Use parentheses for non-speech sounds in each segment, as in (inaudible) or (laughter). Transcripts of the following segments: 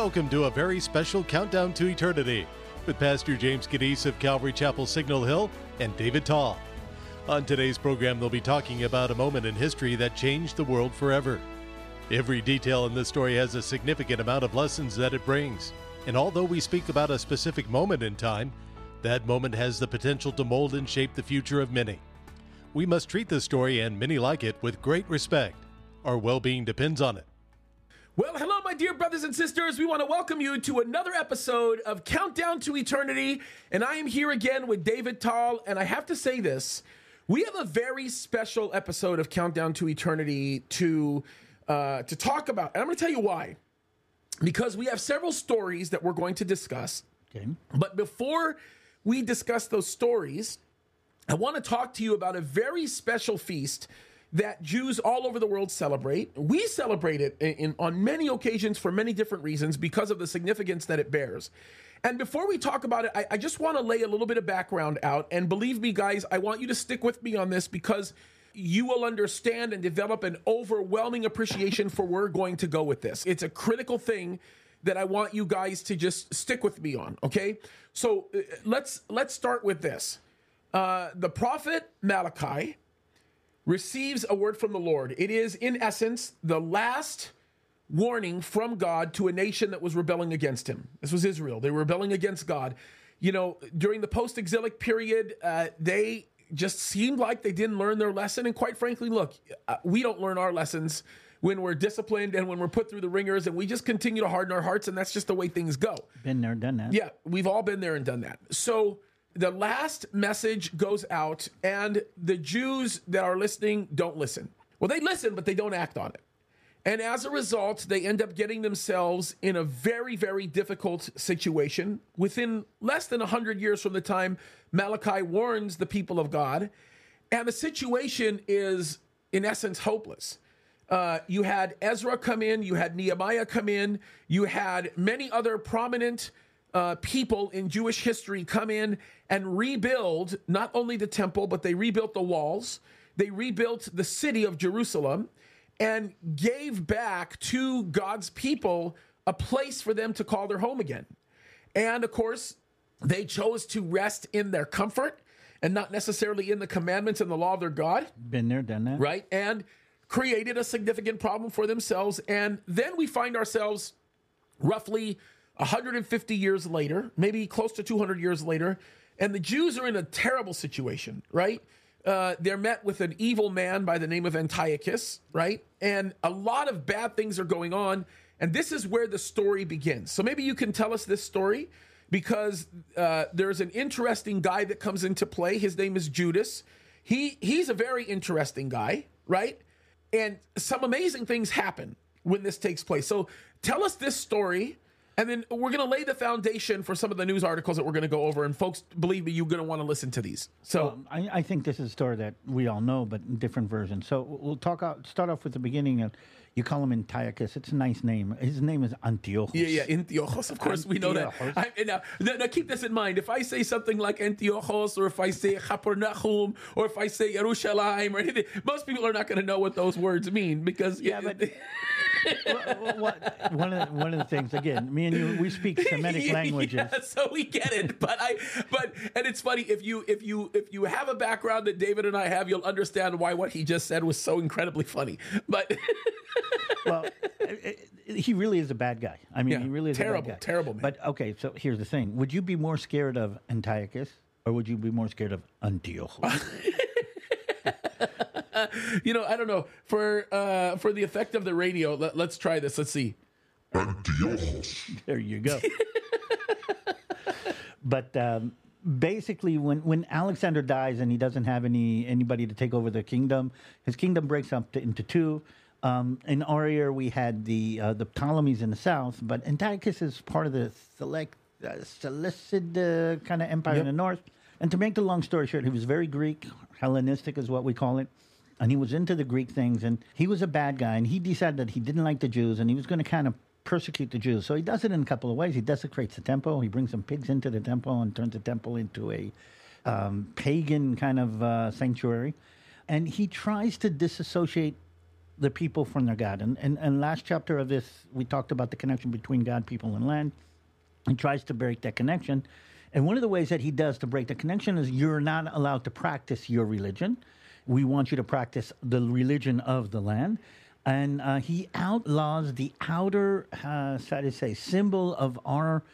Welcome to a very special countdown to eternity with Pastor James Kaddis of Calvary Chapel Signal Hill and David Tal. On today's program, they'll be talking about a moment in history that changed the world forever. Every detail in this story has a significant amount of lessons that it brings. And although we speak about a specific moment in time, that moment has the potential to mold and shape the future of many. We must treat this story and many like it with great respect. Our well being depends on it. Well, hello, my dear brothers and sisters. We want to welcome you to another episode of Countdown to Eternity. And I am here again with David Tal. And I have to say this we have a very special episode of Countdown to Eternity to, uh, to talk about. And I'm going to tell you why. Because we have several stories that we're going to discuss. Okay. But before we discuss those stories, I want to talk to you about a very special feast that Jews all over the world celebrate. We celebrate it in, in, on many occasions for many different reasons because of the significance that it bears. And before we talk about it, I, I just want to lay a little bit of background out. And believe me, guys, I want you to stick with me on this because you will understand and develop an overwhelming appreciation for where we're going to go with this. It's a critical thing that I want you guys to just stick with me on. Okay, so uh, let's let's start with this. Uh, the prophet Malachi receives a word from the Lord. It is, in essence, the last warning from God to a nation that was rebelling against him. This was Israel. They were rebelling against God. You know, during the post exilic period, uh, they just seemed like they didn't learn their lesson. And quite frankly, look, uh, we don't learn our lessons when we're disciplined and when we're put through the ringers and we just continue to harden our hearts. And that's just the way things go. Been there, done that. Yeah, we've all been there and done that. So, the last message goes out, and the Jews that are listening don't listen. Well, they listen, but they don't act on it. And as a result, they end up getting themselves in a very, very difficult situation within less than 100 years from the time Malachi warns the people of God. And the situation is, in essence, hopeless. Uh, you had Ezra come in, you had Nehemiah come in, you had many other prominent uh, people in Jewish history come in and rebuild not only the temple, but they rebuilt the walls, they rebuilt the city of Jerusalem, and gave back to God's people a place for them to call their home again. And of course, they chose to rest in their comfort and not necessarily in the commandments and the law of their God. Been there, done that. Right. And created a significant problem for themselves. And then we find ourselves roughly 150 years later, maybe close to 200 years later, and the Jews are in a terrible situation, right? Uh, they're met with an evil man by the name of Antiochus, right? And a lot of bad things are going on. And this is where the story begins. So maybe you can tell us this story because uh, there's an interesting guy that comes into play. His name is Judas. He he's a very interesting guy, right? And some amazing things happen when this takes place. So tell us this story and then we're going to lay the foundation for some of the news articles that we're going to go over. And folks, believe me, you're going to want to listen to these. So Well, I, I think this is a story that we all know, but in different versions. So we'll talk out, start off with the beginning. Of, you call him Antiochus. It's a nice name. His name is Antiochus. yeah, yeah, Antiochus. Of course, we know that. I, now, now, keep this in mind. If I say something like Antiochos, or if I say Capernaum, or if I say Jerusalem, or anything, most people are not going to know what those words mean because Yeah, but What- what- one of the, one of the things again, me and you, we speak (laughs) Semitic languages. yeah, (laughs) so we get it. But I, but and it's funny if you if you if you have a background that David and I have, you'll understand why what he just said was so incredibly funny. But (laughs) well, he really is a bad guy. I mean, Yeah, he really is terrible, a bad guy. terrible man. But okay, so here's the thing: Would you be more scared of Antiochus, or would you be more scared of Antiochus? (laughs) you know, I don't know for uh for the effect of the radio. Let, let's try this. Let's see. there you go. (laughs) but um, basically, when when Alexander dies and he doesn't have any anybody to take over the kingdom, his kingdom breaks up to, into two. Um, in our area, we had the uh, the Ptolemies in the south, but Antiochus is part of the select uh, Seleucid uh, kind of empire in the north. And to make the long story short, he was very Greek, Hellenistic is what we call it. And he was into the Greek things, and he was a bad guy. And he decided that he didn't like the Jews, and he was going to kind of persecute the Jews. So he does it in a couple of ways. He desecrates the temple. He brings some pigs into the temple and turns the temple into a um, pagan kind of uh, sanctuary. And he tries to disassociate the people from their God. And, and and last chapter of this, we talked about the connection between God, people, and land. He tries to break that connection. And one of the ways that he does to break the connection is you're not allowed to practice your religion. We want you to practice the religion of the land. And uh, he outlaws the outer, uh, how to say, symbol of our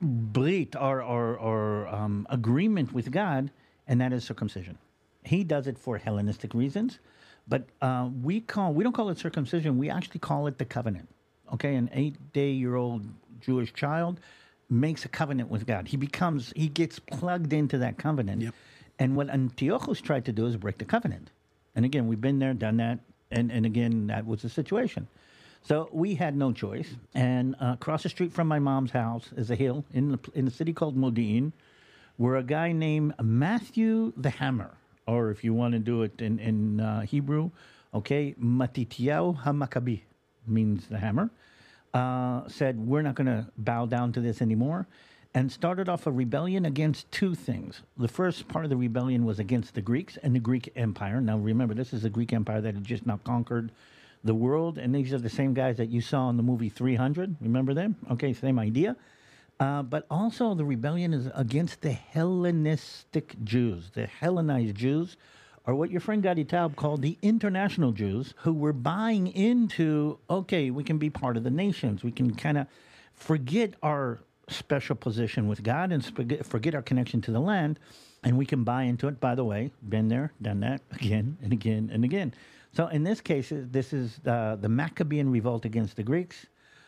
brit, our, our, our um, agreement with God, and that is circumcision. He does it for Hellenistic reasons, but uh, we call we don't call it circumcision. We actually call it the covenant. Okay, an eight-day-year-old Jewish child makes a covenant with God. He becomes he gets plugged into that covenant. Yep. And what Antiochus tried to do is break the covenant. And again, we've been there, done that, and and again that was the situation. So we had no choice. And uh, across the street from my mom's house is a hill in the, in a city called Modi'in, where a guy named Matthew the Hammer, or if you want to do it in, in uh, Hebrew, okay, Matityahu HaMakabi means the hammer, uh, said, We're not going to bow down to this anymore, and started off a rebellion against two things. The first part of the rebellion was against the Greeks and the Greek Empire. Now, remember, this is the Greek Empire that had just now conquered the world, and these are the same guys that you saw in the movie 300. Remember them? Okay, same idea. Uh, but also, the rebellion is against the Hellenistic Jews. The Hellenized Jews are what your friend Gadi Taub called the international Jews, who were buying into, okay, we can be part of the nations. We can kind of forget our special position with God and forget, forget our connection to the land, and we can buy into it. By the way, been there, done that (laughs) again and again and again. So in this case, this is uh, the Maccabean revolt against the Greeks.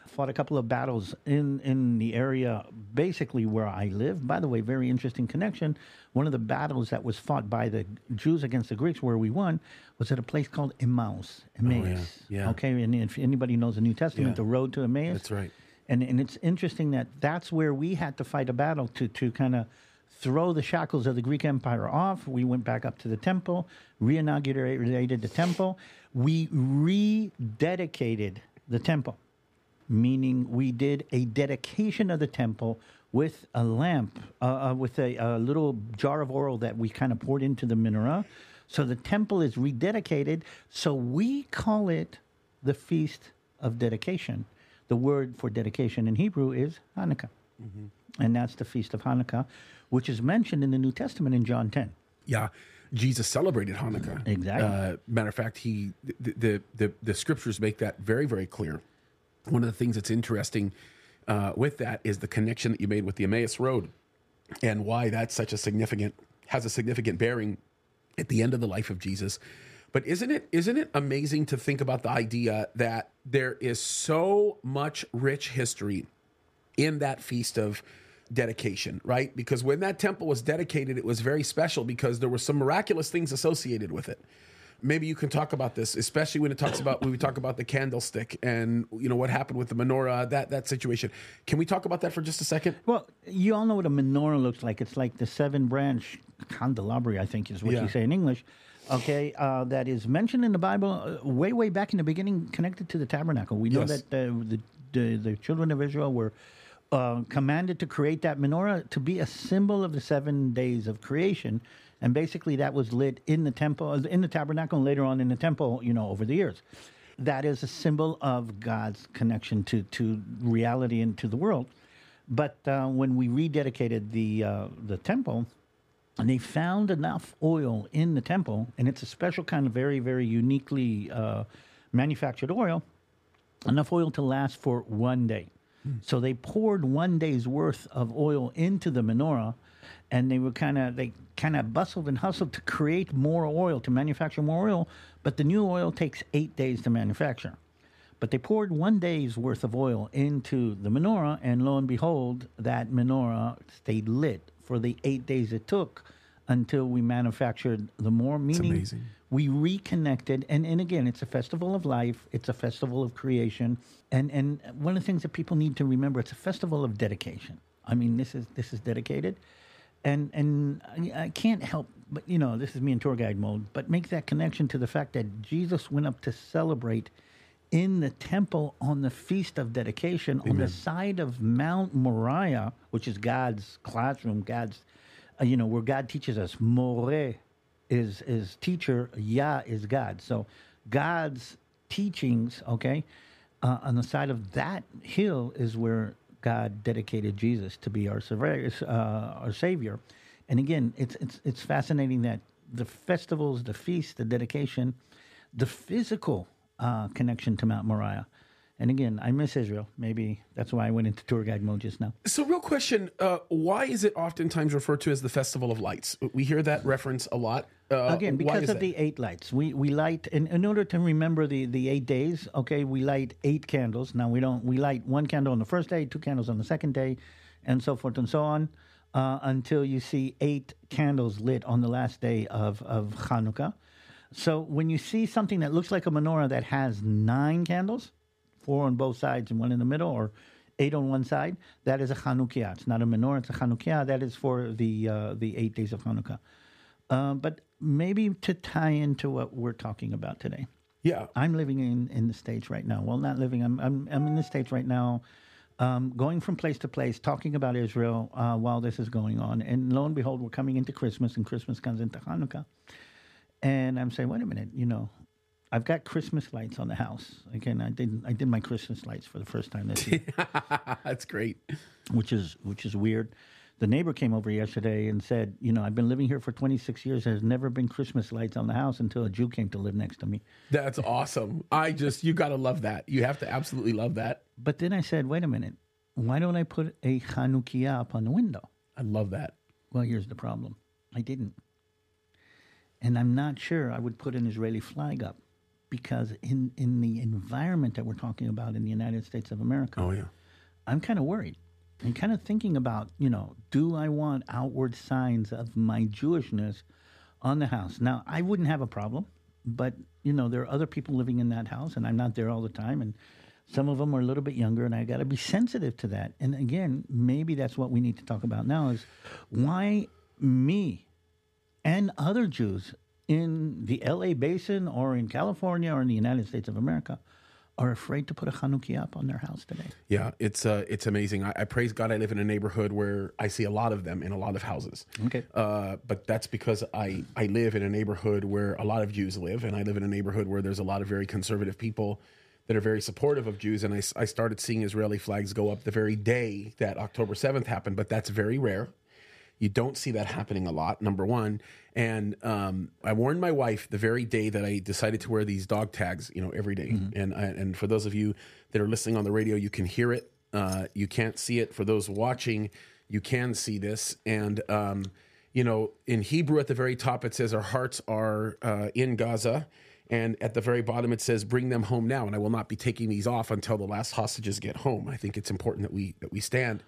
Fought a couple of battles in, in the area, basically where I live. By the way, very interesting connection. One of the battles that was fought by the Jews against the Greeks, where we won, was at a place called Emmaus. Emmaus. yeah. Okay, and if anybody knows the New Testament, Yeah. the road to Emmaus. That's right. And and it's interesting that that's where we had to fight a battle to to kind of throw the shackles of the Greek Empire off. We went back up to the temple, reinaugurated the temple. We rededicated the temple, meaning we did a dedication of the temple with a lamp, uh, uh, with a, a little jar of oil that we kind of poured into the menorah. So the temple is rededicated. So we call it the Feast of Dedication. The word for dedication in Hebrew is Hanukkah. And that's the Feast of Hanukkah, which is mentioned in the New Testament in John 10. Yeah, Jesus celebrated Hanukkah. Exactly. Uh, matter of fact, he the, the the the scriptures make that very very clear. One of the things that's interesting uh, with that is the connection that you made with the Emmaus Road, and why that's such a significant has a significant bearing at the end of the life of Jesus. But isn't it isn't it amazing to think about the idea that there is so much rich history in that feast of dedication, right? Because when that temple was dedicated, it was very special because there were some miraculous things associated with it. Maybe you can talk about this, especially when it talks about when we talk about the candlestick and you know what happened with the menorah, that that situation. Can we talk about that for just a second? Well, you all know what a menorah looks like. It's like the seven branch candelabra, I think is what Yeah. you say in English. Okay, uh, that is mentioned in the Bible uh, way, way back in the beginning, connected to the tabernacle. We know Yes. that uh, the, the the children of Israel were uh, commanded to create that menorah to be a symbol of the seven days of creation, and basically that was lit in the temple, in the tabernacle, and later on in the temple. You know, over the years, that is a symbol of God's connection to to reality and to the world. But uh, when we rededicated the uh, the temple, and they found enough oil in the temple, and it's a special kind of very very uniquely uh, manufactured oil, enough oil to last for one day. So they poured one day's worth of oil into the menorah, and they were kind of they kind of bustled and hustled to create more oil to manufacture more oil. But the new oil takes eight days to manufacture. But they poured one day's worth of oil into the menorah, and lo and behold, that menorah stayed lit for the eight days it took until we manufactured the more. Meaning, amazing. we reconnected, and, and again, it's a festival of life. It's a festival of creation, and and one of the things that people need to remember, it's a festival of dedication. I mean, this is this is dedicated, and and I, I can't help but you know this is me in tour guide mode, but make that connection to the fact that Jesus went up to celebrate in the temple on the feast of dedication on the side of Mount Moriah, which is God's classroom, God's uh, you know where God teaches us. More is is teacher, Yah is God. So God's teachings, okay, uh, on the side of that hill is where God dedicated Jesus to be our surveyor, uh, our savior. And again, it's it's it's fascinating that the festivals, the feast, the dedication, the physical uh, connection to Mount Moriah. And again, I miss Israel. Maybe that's why I went into tour guide mode just now. So, real question: uh, Why is it oftentimes referred to as the Festival of Lights? We hear that reference a lot. Uh, Again, because of that? the eight lights, we we light in, in order to remember the the eight days. Okay, we light eight candles. Now we don't we light one candle on the first day, two candles on the second day, and so forth and so on, uh, until you see eight candles lit on the last day of of Hanukkah. So when you see something that looks like a menorah that has nine candles, four on both sides and one in the middle, or eight on one side, that is a Chanukiah. It's not a menorah; it's a Chanukiah. That is for the uh, the eight days of Hanukkah. Uh, but maybe to tie into what we're talking about today. yeah, I'm living in, in the States right now. Well, not living, I'm, I'm, I'm in the States right now, um, going from place to place, talking about Israel uh, while this is going on. And lo and behold, we're coming into Christmas, and Christmas comes into Hanukkah. And I'm saying, wait a minute, you know, I've got Christmas lights on the house. Again, I did I did my Christmas lights for the first time this year, (laughs) that's great. which is which is weird. The neighbor came over yesterday and said, you know, I've been living here for 26 years. There's never been Christmas lights on the house until a Jew came to live next to me. That's awesome. I just you got to love that. You have to absolutely love that. But then I said, wait a minute, why don't I put a Chanukiah up on the window? I love that. Well, here's the problem I didn't. And I'm not sure I would put an Israeli flag up because, in, in the environment that we're talking about in the United States of America, Oh yeah. I'm kind of worried. I'm kind of thinking about, you know, do I want outward signs of my Jewishness on the house? Now, I wouldn't have a problem, but, you know, there are other people living in that house, and I'm not there all the time. And some of them are a little bit younger, and I got to be sensitive to that. And again, maybe that's what we need to talk about now is why me and other Jews in the LA basin or in California or in the United States of America are afraid to put a Chanukiah up on their house today. Yeah, it's uh, it's amazing. I, I praise God. I live in a neighborhood where I see a lot of them in a lot of houses. Okay. Uh, but that's because I I live in a neighborhood where a lot of Jews live, and I live in a neighborhood where there's a lot of very conservative people that are very supportive of Jews. And I I started seeing Israeli flags go up the very day that October seventh happened, but that's very rare. You don't see that happening a lot, number one. And um, I warned my wife the very day that I decided to wear these dog tags, you know, every day. And I, and for those of you that are listening on the radio, you can hear it. Uh, you can't see it. For those watching, you can see this. And um, you know, in Hebrew at the very top it says, "Our hearts are uh, in Gaza." And at the very bottom, it says, "Bring them home now." And I will not be taking these off until the last hostages get home. I think it's important that we that we stand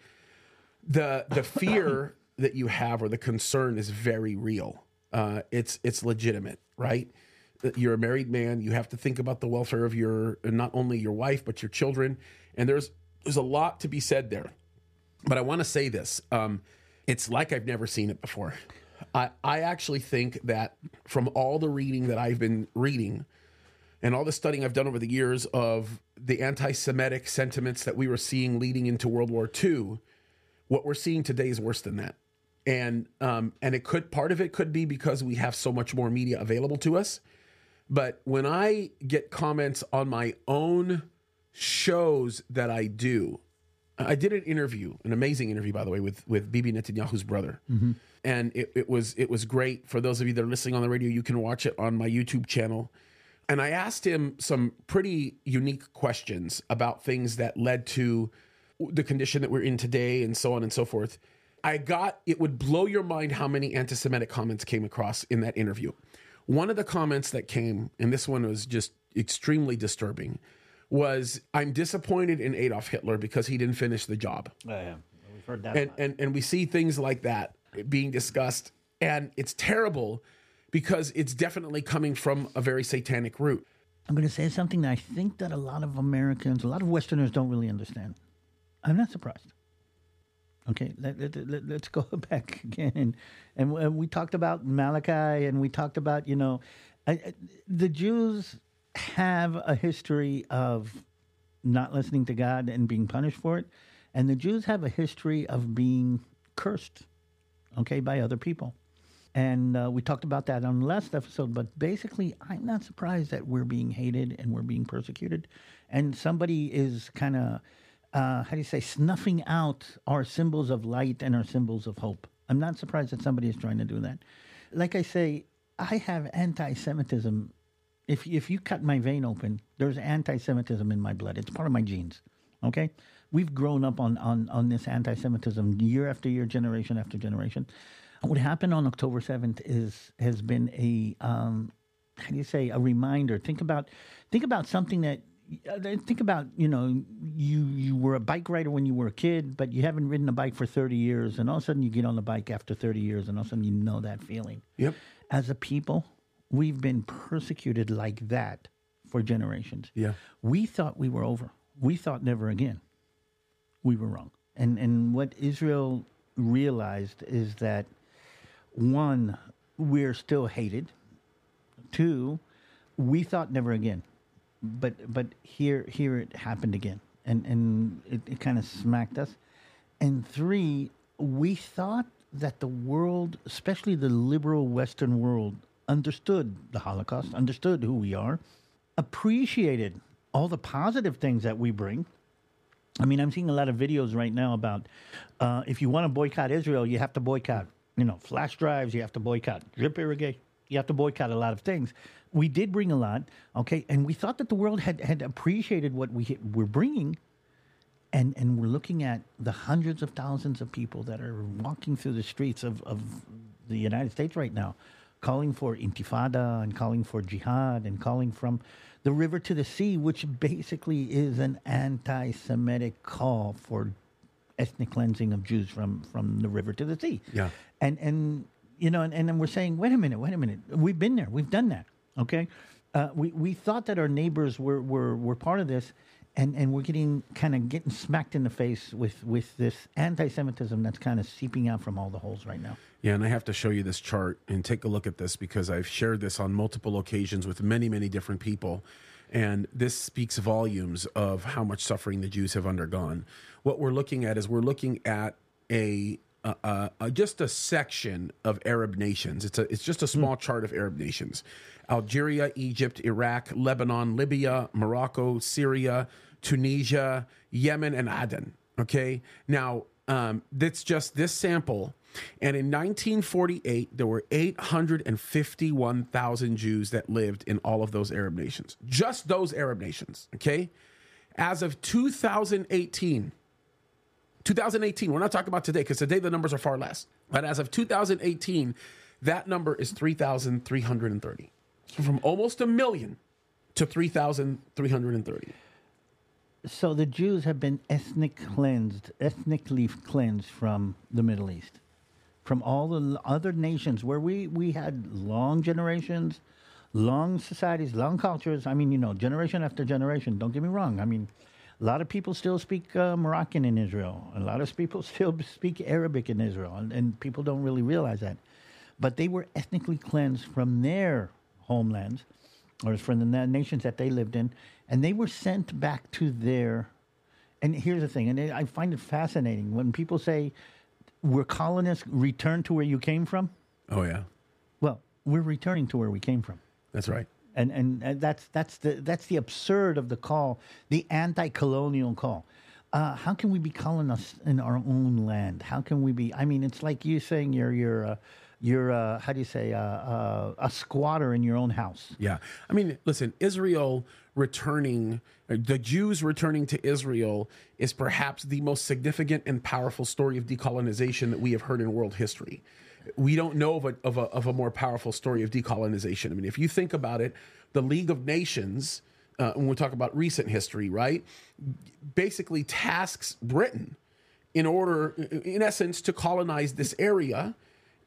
the the fear that you have or the concern is very real. Uh, it's it's legitimate, right? You're a married man. You have to think about the welfare of your not only your wife but your children. And there's there's a lot to be said there. But I want to say this: um, it's like I've never seen it before. I I actually think that from all the reading that I've been reading, and all the studying I've done over the years of the anti-Semitic sentiments that we were seeing leading into World War II, what we're seeing today is worse than that. And um, and it could part of it could be because we have so much more media available to us. But when I get comments on my own shows that I do, I did an interview, an amazing interview, by the way, with with Bibi Netanyahu's brother, and it, it was it was great. For those of you that are listening on the radio, you can watch it on my YouTube channel. And I asked him some pretty unique questions about things that led to the condition that we're in today, and so on and so forth. I got it would blow your mind how many anti-Semitic comments came across in that interview. One of the comments that came, and this one was just extremely disturbing, was I'm disappointed in Adolf Hitler because he didn't finish the job. Oh, yeah, we've heard that. And and and we see things like that being discussed and it's terrible because it's definitely coming from a very satanic root. I'm going to say something that I think that a lot of Americans, a lot of Westerners don't really understand. I'm not surprised. Okay, let, let, let, us go (laughs) back again. And, and w- we talked about Malachi and we talked about, you know, I, I, the Jews have a history of not listening to God and being punished for it. And the Jews have a history of being cursed, okay, by other people. And uh, we talked about that on the last episode. But basically, I'm not surprised that we're being hated and we're being persecuted. And somebody is kind of, uh, how do you say, snuffing out our symbols of light and our symbols of hope. I'm not surprised that somebody is trying to do that. Like I say, I have anti Semitism. If, if you cut my vein open, there's anti Semitism in my blood. It's part of my genes. Okay? We've grown up on, on, on this anti Semitism year after year, generation after generation. What happened on October 7th is has been a um, how do you say a reminder. Think about think about something that Uh, think about you know you you were a bike rider when you were a kid, but you haven't ridden a bike for 30 years, and all of a sudden you get on the bike after 30 years, and all of a sudden you know that feeling. Yep. As a people, we've been persecuted like that for generations. Yeah. We thought we were over. We thought never again. We were wrong. And and what Israel realized is that one, we're still hated. Two, we thought never again. But but here here it happened again. And and it, it kind of smacked us. And three, we thought that the world, especially the liberal Western world, understood the Holocaust, understood who we are, appreciated all the positive things that we bring. I mean, I'm seeing a lot of videos right now about uh, if you want to boycott Israel, you have to boycott, you know, flash drives, you have to boycott drip irrigation, you have to boycott a lot of things. We did bring a lot, okay, and we thought that the world had, had appreciated what we were bringing, and and we're looking at the hundreds of thousands of people that are walking through the streets of, of the United States right now, calling for intifada and calling for jihad and calling from the river to the sea, which basically is an anti-Semitic call for ethnic cleansing of Jews from from the river to the sea. Yeah. and and you know, and, and then we're saying, wait a minute, wait a minute, we've been there, we've done that. Okay, uh, we we thought that our neighbors were were were part of this, and and we're getting kind of getting smacked in the face with with this anti-Semitism that's kind of seeping out from all the holes right now. Yeah, and I have to show you this chart and take a look at this because I've shared this on multiple occasions with many, many different people. And this speaks volumes of how much suffering the Jews have undergone. What we're looking at is we're looking at a, a, a, a just a section of Arab nations. It's a it's just a small chart of Arab nations: Algeria, Egypt, Iraq, Lebanon, Libya, Morocco, Syria, Tunisia, Yemen, and Aden. Okay, now um, that's just this sample. And in 1948, there were 851,000 Jews that lived in all of those Arab nations. Just those Arab nations, okay? As of 2018, 2018, we're not talking about today because today the numbers are far less. But as of 2018, that number is 3,330. So from almost a million to 3,330. So the Jews have been ethnic cleansed, ethnically cleansed from the Middle East, from all the other nations where we, we had long generations, long societies, long cultures. I mean, you know, generation after generation. Don't get me wrong. I mean, a lot of people still speak uh, Moroccan in Israel. A lot of people (laughs) still speak Arabic in Israel, and, and people don't really realize that. But they were ethnically cleansed from their homelands or from the nations that they lived in, and they were sent back to their. And here's the thing, and it, I find it fascinating when people say, "We're colonists, return to where you came from." Oh, yeah. Well, we're returning to where we came from, That's right. and and, and that's that's the that's the absurd of the call, the anti-colonial call. Uh, how can we be colonists in our own land? How can we be? I mean, it's like you saying you're you're uh, you're uh, how do you say uh, uh, a squatter in your own house. Yeah. I mean, listen, Israel returning, the Jews returning to Israel is perhaps the most significant and powerful story of decolonization that we have heard in world history. We don't know of a, of a, of a more powerful story of decolonization. I mean, if you think about it, the League of Nations, uh, when we talk about recent history, right, basically tasks Britain in order, in essence, to colonize this area.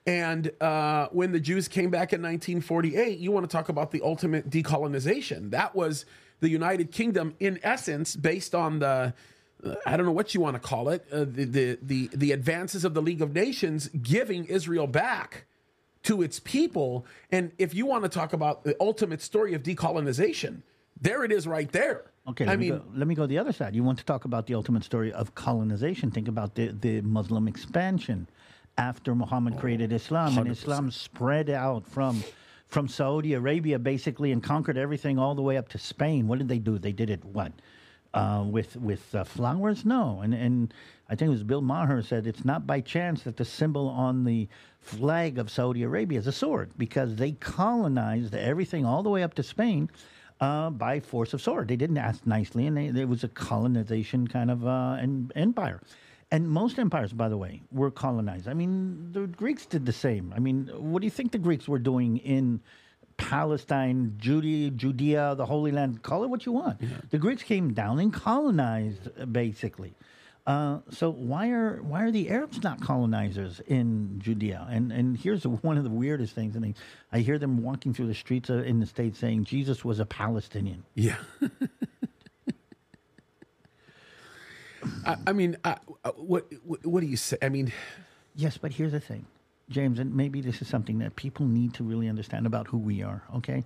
And uh, when the Jews came back in 1948, you want to talk about the ultimate decolonization. That was the United Kingdom, in essence, based on the I don't know what you want to call it, uh, the, the the the advances of the League of Nations giving Israel back to its people. And if you want to talk about the ultimate story of decolonization, there it is right there. Okay, let I me mean, go, let me go the other side. You want to talk about the ultimate story of colonization? Think about the the Muslim expansion, after Muhammad created Islam, and 100%. Islam spread out from from Saudi Arabia basically and conquered everything all the way up to Spain. What did they do? They did it what? Uh, with with uh, flowers? No, and and I think it was Bill Maher said it's not by chance that the symbol on the flag of Saudi Arabia is a sword because they colonized everything all the way up to Spain uh, by force of sword. They didn't ask nicely, and they, there was a colonization kind of uh, en- empire. And most empires, by the way, were colonized. I mean, the Greeks did the same. I mean, what do you think the Greeks were doing in Palestine, Judea, Judea, the Holy Land? Call it what you want. The Greeks came down and colonized, basically. Uh, so why are why are the Arabs not colonizers in Judea? And and here's (laughs) one of the weirdest things. I mean, I hear them walking through the streets in the states saying Jesus was a Palestinian. Yeah. (laughs) I, I mean, I, I- what, what what do you say? I mean, Yes, but here's the thing, James, and maybe this is something that people need to really understand about who we are, okay?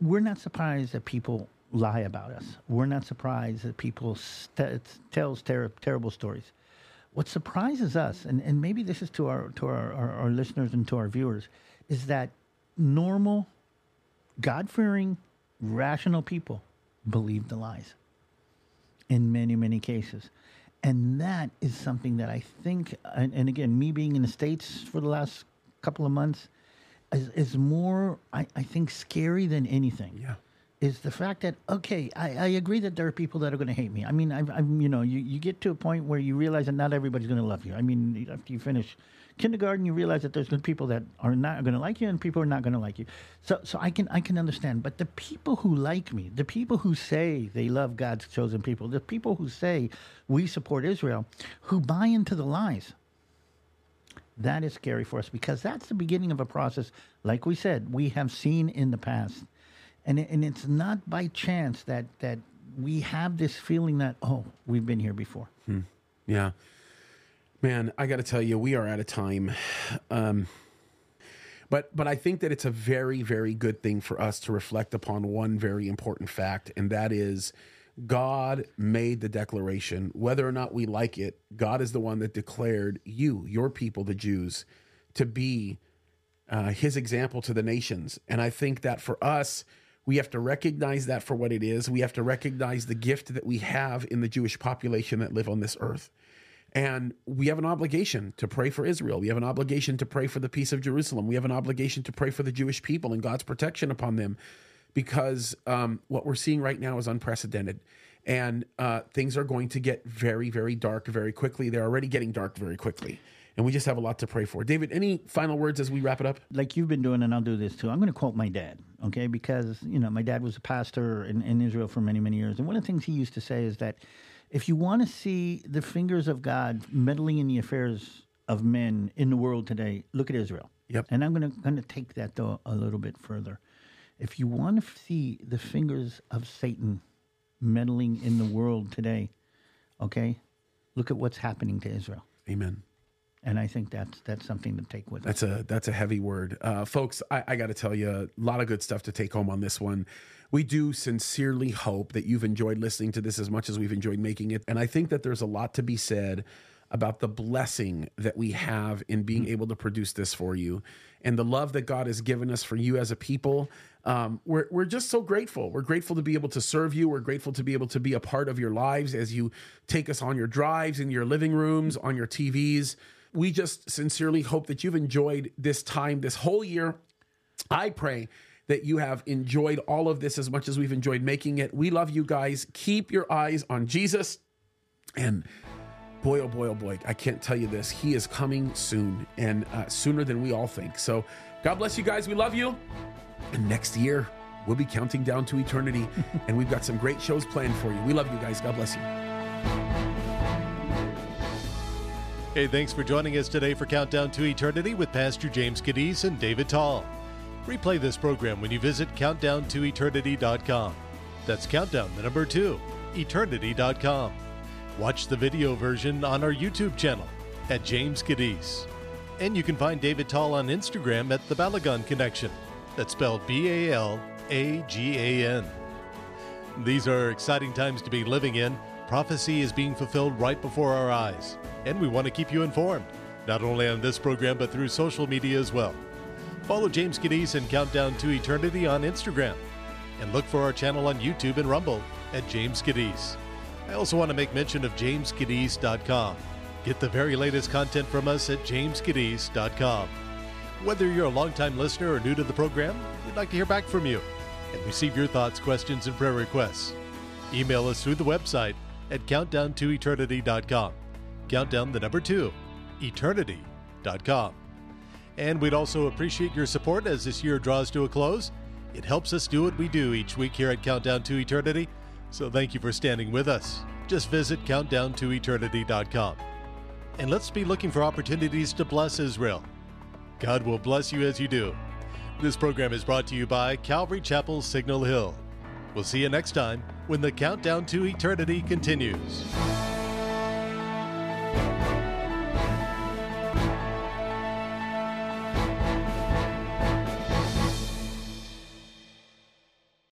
We're not surprised that people lie about us. We're not surprised that people st- tells ter- terrible stories. What surprises us, and, and maybe this is to our to our, our, our listeners and to our viewers, is that normal, God fearing, rational people believe the lies in many, many cases. And that is something that I think, and, and again, me being in the States for the last couple of months, is, is more, I, I think, scary than anything. Yeah. Is the fact that, okay, I, I agree that there are people that are going to hate me. I mean, I've, I'm, you know, you, you get to a point where you realize that not everybody's going to love you. I mean, after you finish kindergarten, you realize that there's people that are not going to like you and people are not going to like you. So, so I can, I can understand. But the people who like me, the people who say they love God's chosen people, the people who say we support Israel, who buy into the lies, that is scary for us because that's the beginning of a process, like we said, we have seen in the past. And, and it's not by chance that, that we have this feeling that, oh, we've been here before. Hmm. yeah, man, I got to tell you, we are out of time. Um, but but I think that it's a very very good thing for us to reflect upon one very important fact, and that is. God made the declaration. Whether or not we like it, God is the one that declared you, your people, the Jews, to be uh, his example to the nations. And I think that for us, we have to recognize that for what it is. We have to recognize the gift that we have in the Jewish population that live on this earth. And we have an obligation to pray for Israel. We have an obligation to pray for the peace of Jerusalem. We have an obligation to pray for the Jewish people and God's protection upon them because um, what we're seeing right now is unprecedented. And uh, things are going to get very, very dark very quickly. They're already getting dark very quickly. And we just have a lot to pray for. David, any final words as we wrap it up? like you've been doing, and I'll do this too. I'm going to quote my dad, okay? Because you know, my dad was a pastor in, in Israel for many, many years, and one of the things he used to say is that if you want to see the fingers of God meddling in the affairs of men in the world today, look at Israel. Yep. And I'm going to going to take that though a little bit further. If you want to see the fingers of Satan meddling in the world today, okay, look at what's happening to Israel. Amen. And I think that's that's something to take with us. That's a that's a heavy word, uh, folks. I, I got to tell you, a lot of good stuff to take home on this one. We do sincerely hope that you've enjoyed listening to this as much as we've enjoyed making it, and I think that there's a lot to be said about the blessing that we have in being able to produce this for you, and the love that God has given us for you as a people. Um, we're we're just so grateful. We're grateful to be able to serve you. We're grateful to be able to be a part of your lives as you take us on your drives, in your living rooms, on your TVs we just sincerely hope that you've enjoyed this time, this whole year. I pray that you have enjoyed all of this as much as we've enjoyed making it. We love you guys. Keep your eyes on Jesus. And boy, oh boy, oh boy, I can't tell you this. He is coming soon and uh, sooner than we all think. So God bless you guys. We love you. And next year, we'll be counting down to eternity. (laughs) and we've got some great shows planned for you. We love you guys. God bless you. Hey, thanks for joining us today for Countdown to Eternity with Pastor James Kaddis and David Tal. Replay this program when you visit countdowntoeternity.com. That's countdown, the number two, eternity.com. Watch the video version on our YouTube channel at James Kaddis. And you can find David Tal on Instagram at The Balagan Connection. That's spelled B A L A G A N. These are exciting times to be living in. Prophecy is being fulfilled right before our eyes, and we want to keep you informed. not only on this program but through social media as well. Follow James Kaddis and Countdown to Eternity on Instagram, and look for our channel on YouTube and Rumble at James Kaddis. I also want to make mention of jameskaddis.com. Get the very latest content from us at jameskaddis.com. Whether you're a longtime listener or new to the program, we'd like to hear back from you and receive your thoughts, questions, and prayer requests. Email us through the website at countdowntoeternity.com. Countdown the number two, eternity.com. And we'd also appreciate your support as this year draws to a close. It helps us do what we do each week here at Countdown to Eternity, so thank you for standing with us. Just visit countdowntoeternity.com. And let's be looking for opportunities to bless Israel. God will bless you as you do. This program is brought to you by Calvary Chapel Signal Hill. We'll see you next time when the countdown to eternity continues.